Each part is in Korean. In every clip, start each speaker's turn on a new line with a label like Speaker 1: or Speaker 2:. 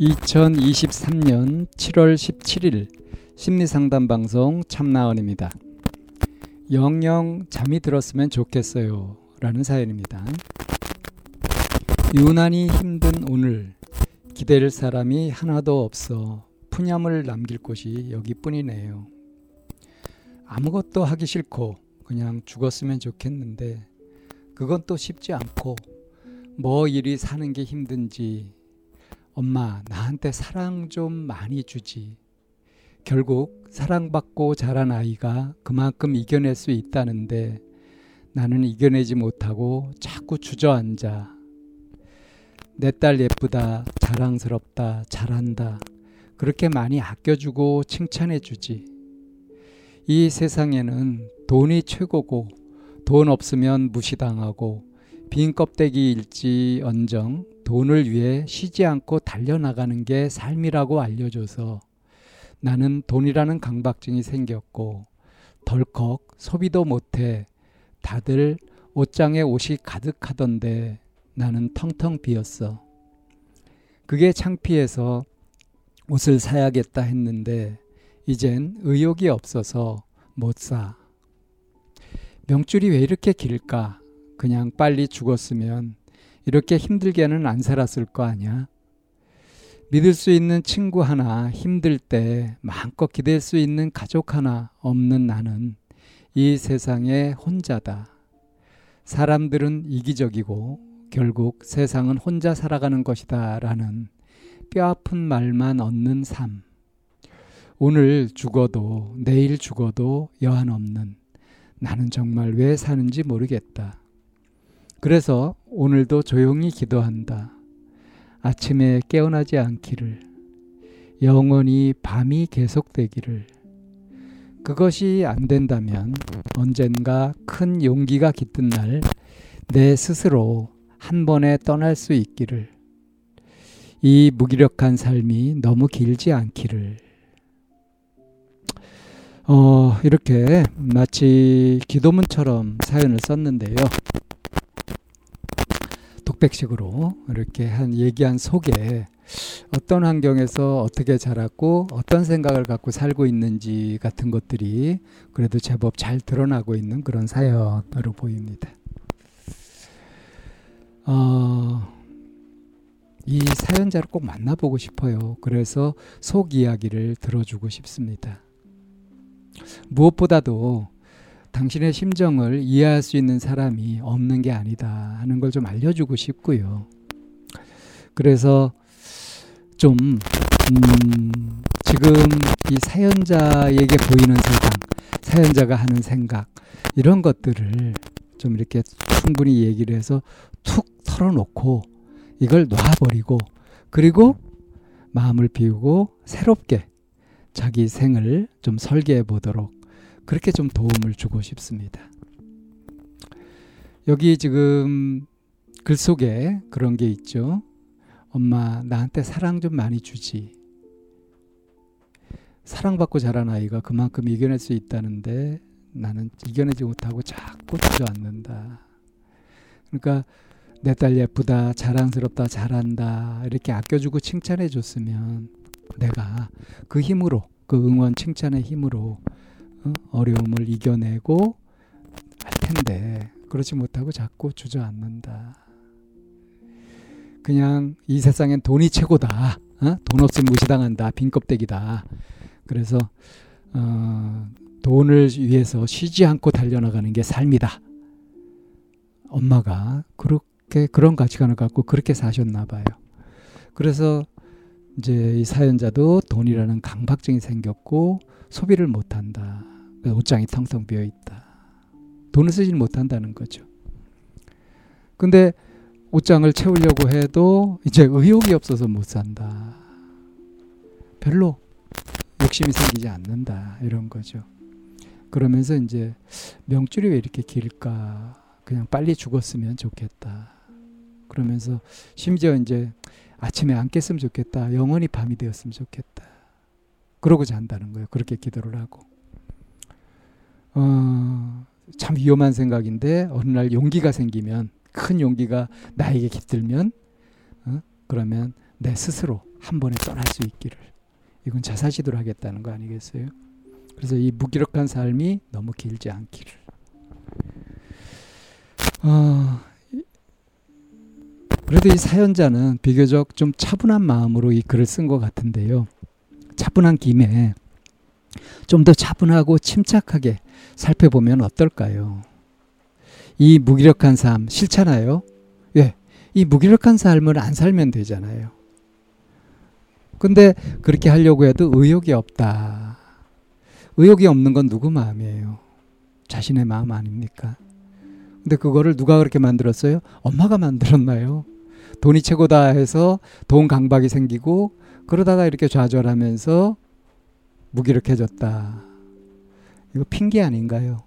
Speaker 1: 2023년 7월 17일 심리상담 방송 참나원입니다. 영영 잠이 들었으면 좋겠어요. 라는 사연입니다. 유난히 힘든 오늘 기댈 사람이 하나도 없어 푸념을 남길 곳이 여기뿐이네요. 아무것도 하기 싫고 그냥 죽었으면 좋겠는데 그건 또 쉽지 않고 뭐 일이 사는 게 힘든지 엄마 나한테 사랑 좀 많이 주지. 결국 사랑받고 자란 아이가 그만큼 이겨낼 수 있다는데 나는 이겨내지 못하고 자꾸 주저앉아. 내 딸 예쁘다, 자랑스럽다, 잘한다. 그렇게 많이 아껴주고 칭찬해주지. 이 세상에는 돈이 최고고 돈 없으면 무시당하고 빈 껍데기일지 언정 돈을 위해 쉬지 않고 달려나가는 게 삶이라고 알려줘서 나는 돈이라는 강박증이 생겼고 덜컥 소비도 못해 다들 옷장에 옷이 가득하던데 나는 텅텅 비었어. 그게 창피해서 옷을 사야겠다 했는데 이젠 의욕이 없어서 못 사. 명줄이 왜 이렇게 길까? 그냥 빨리 죽었으면 이렇게 힘들게는 안 살았을 거 아니야. 믿을 수 있는 친구 하나 힘들 때 마음껏 기댈 수 있는 가족 하나 없는 나는 이 세상에 혼자다. 사람들은 이기적이고 결국 세상은 혼자 살아가는 것이다. 라는 뼈아픈 말만 얻는 삶. 오늘 죽어도 내일 죽어도 여한 없는 나는 정말 왜 사는지 모르겠다. 그래서 오늘도 조용히 기도한다. 아침에 깨어나지 않기를, 영원히 밤이 계속되기를. 그것이 안 된다면 언젠가 큰 용기가 깃든 날 내 스스로 한 번에 떠날 수 있기를. 이 무기력한 삶이 너무 길지 않기를. 어, 이렇게 마치 기도문처럼 사연을 썼는데요. 독백식으로 이렇게 한 얘기한 속에 어떤 환경에서 어떻게 자랐고 어떤 생각을 갖고 살고 있는지 같은 것들이 그래도 제법 잘 드러나고 있는 그런 사연으로 보입니다. 어, 이 사연자를 꼭 만나보고 싶어요. 그래서 속 이야기를 들어주고 싶습니다. 무엇보다도 당신의 심정을 이해할 수 있는 사람이 없는 게 아니다 하는 걸 좀 알려주고 싶고요. 그래서 좀, 음, 지금 이 사연자에게 보이는 세상, 사연자가 하는 생각, 이런 것들을 좀 이렇게 충분히 얘기를 해서 툭 털어놓고 이걸 놔버리고 그리고 마음을 비우고 새롭게 자기 생을 좀 설계해 보도록 그렇게 좀 도움을 주고 싶습니다. 여기 지금 글 속에 그런 게 있죠. 엄마, 나한테 사랑 좀 많이 주지. 사랑받고 자란 아이가 그만큼 이겨낼 수 있다는데 나는 이겨내지 못하고 자꾸 주저앉는다. 그러니까 내 딸 예쁘다, 자랑스럽다, 잘한다 이렇게 아껴주고 칭찬해 줬으면 내가 그 힘으로 그 응원 칭찬의 힘으로 어? 어려움을 이겨내고 할 텐데 그렇지 못하고 자꾸 주저앉는다. 그냥 이 세상엔 돈이 최고다. 어? 돈 없으면 무시당한다. 빈껍데기다. 그래서 어, 돈을 위해서 쉬지 않고 달려나가는 게 삶이다. 엄마가 그렇게 그런 가치관을 갖고 그렇게 사셨나 봐요. 그래서 이제 이 사연자도 돈이라는 강박증이 생겼고 소비를 못한다. 옷장이 텅텅 비어 있다. 돈을 쓰지 못한다는 거죠. 근데 옷장을 채우려고 해도 이제 의욕이 없어서 못 산다. 별로 욕심이 생기지 않는다. 이런 거죠. 그러면서 이제 명줄이 왜 이렇게 길까? 그냥 빨리 죽었으면 좋겠다. 그러면서 심지어 이제 아침에 안 깼으면 좋겠다. 영원히 밤이 되었으면 좋겠다. 그러고 잔다는 거예요. 그렇게 기도를 하고. 어, 참 위험한 생각인데 어느 날 용기가 생기면 큰 용기가 나에게 깃들면 어? 그러면 내 스스로 한 번에 떠날 수 있기를 이건 자살시도를 하겠다는 거 아니겠어요? 그래서 이 무기력한 삶이 너무 길지 않기를. 어, 그래도 이 사연자는 비교적 좀 차분한 마음으로 이 글을 쓴 것 같은데요. 차분한 김에 좀 더 차분하고 침착하게 살펴보면 어떨까요? 이 무기력한 삶 싫잖아요. 예. 이 무기력한 삶을 안 살면 되잖아요. 근데 그렇게 하려고 해도 의욕이 없다. 의욕이 없는 건 누구 마음이에요? 자신의 마음 아닙니까? 근데 그거를 누가 그렇게 만들었어요? 엄마가 만들었나요? 돈이 최고다 해서 돈 강박이 생기고 그러다가 이렇게 좌절하면서 무기력해졌다. 이거 핑계 아닌가요?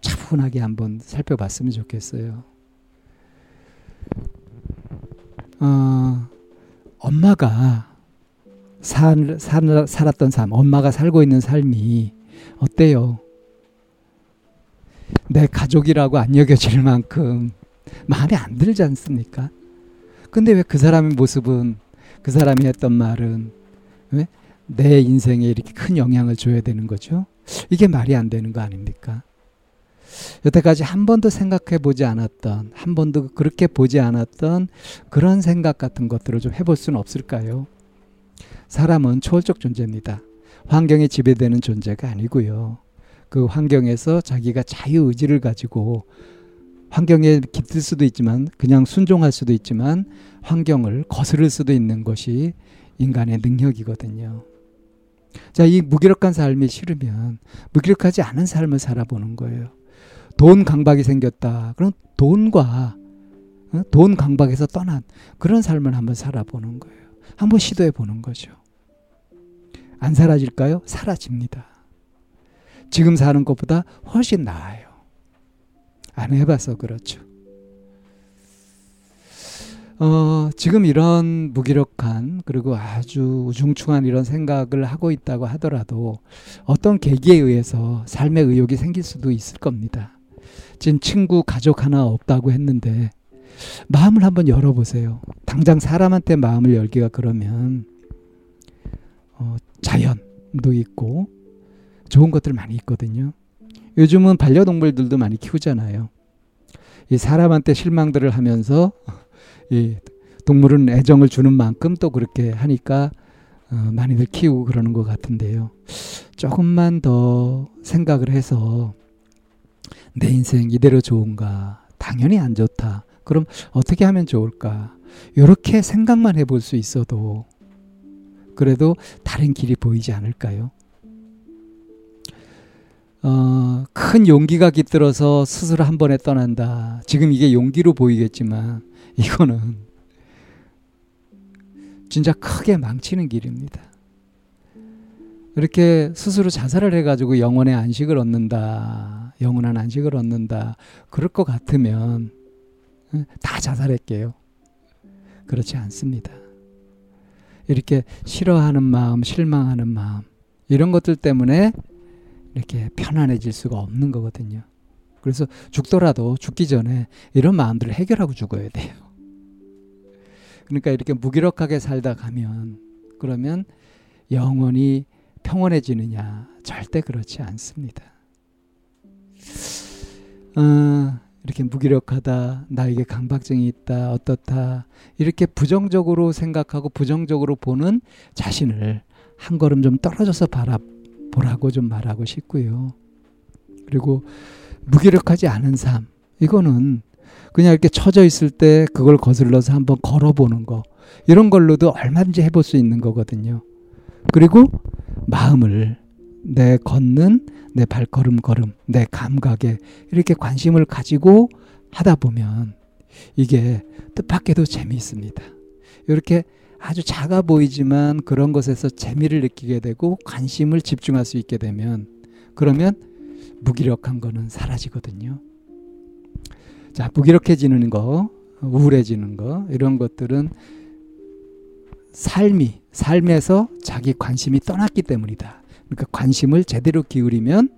Speaker 1: 차분하게 한번 살펴봤으면 좋겠어요. 어, 엄마가 살, 살, 살았던 삶, 엄마가 살고 있는 삶이 어때요? 내 가족이라고 안 여겨질 만큼 마음에 안 들지 않습니까? 근데 왜 그 사람의 모습은 그 사람이 했던 말은 왜 내 인생에 이렇게 큰 영향을 줘야 되는 거죠? 이게 말이 안 되는 거 아닙니까? 여태까지 한 번도 생각해 보지 않았던, 한 번도 그렇게 보지 않았던 그런 생각 같은 것들을 좀 해볼 수는 없을까요? 사람은 초월적 존재입니다. 환경에 지배되는 존재가 아니고요. 그 환경에서 자기가 자유 의지를 가지고 환경에 깃들 수도 있지만 그냥 순종할 수도 있지만 환경을 거스를 수도 있는 것이 인간의 능력이거든요. 자, 이 무기력한 삶이 싫으면 무기력하지 않은 삶을 살아보는 거예요. 돈 강박이 생겼다. 그럼 돈과 어? 돈 강박에서 떠난 그런 삶을 한번 살아보는 거예요. 한번 시도해 보는 거죠. 안 사라질까요? 사라집니다. 지금 사는 것보다 훨씬 나아요. 안 해봐서 그렇죠. 어, 지금 이런 무기력한 그리고 아주 우중충한 이런 생각을 하고 있다고 하더라도 어떤 계기에 의해서 삶의 의욕이 생길 수도 있을 겁니다. 지금 친구, 가족 하나 없다고 했는데 마음을 한번 열어보세요. 당장 사람한테 마음을 열기가 그러면 어, 자연도 있고 좋은 것들 많이 있거든요. 요즘은 반려동물들도 많이 키우잖아요. 이 사람한테 실망들을 하면서 이 동물은 애정을 주는 만큼 또 그렇게 하니까 어, 많이들 키우고 그러는 것 같은데요. 조금만 더 생각을 해서 내 인생 이대로 좋은가? 당연히 안 좋다. 그럼 어떻게 하면 좋을까? 이렇게 생각만 해볼 수 있어도 그래도 다른 길이 보이지 않을까요? 어, 큰 용기가 깃들어서 스스로 한 번에 떠난다. 지금 이게 용기로 보이겠지만 이거는 진짜 크게 망치는 길입니다. 이렇게 스스로 자살을 해가지고 영원의 안식을 얻는다. 영원한 안식을 얻는다. 그럴 것 같으면 다 자살할게요. 그렇지 않습니다. 이렇게 싫어하는 마음, 실망하는 마음, 이런 것들 때문에 이렇게 편안해질 수가 없는 거거든요. 그래서 죽더라도 죽기 전에 이런 마음들을 해결하고 죽어야 돼요. 그러니까 이렇게 무기력하게 살다 가면 그러면 영원히 평온해지느냐? 절대 그렇지 않습니다. 어, 이렇게 무기력하다, 나에게 강박증이 있다, 어떻다, 이렇게 부정적으로 생각하고 부정적으로 보는 자신을 한 걸음 좀 떨어져서 바라, 보라고 좀 말하고 싶고요. 그리고 무기력하지 않은 삶. 이거는 그냥 이렇게 처져 있을 때 그걸 거슬러서 한번 걸어보는 거. 이런 걸로도 얼마든지 해볼 수 있는 거거든요. 그리고 마음을 내 걷는 내 발걸음 걸음, 내 감각에 이렇게 관심을 가지고 하다 보면 이게 뜻밖에도 재미있습니다. 이렇게 아주 작아 보이지만 그런 것에서 재미를 느끼게 되고 관심을 집중할 수 있게 되면 그러면 무기력한 거는 사라지거든요. 자, 무기력해지는 거, 우울해지는 거, 이런 것들은 삶이, 삶에서 자기 관심이 떠났기 때문이다. 그러니까 관심을 제대로 기울이면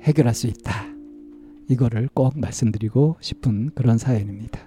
Speaker 1: 해결할 수 있다. 이거를 꼭 말씀드리고 싶은 그런 사연입니다.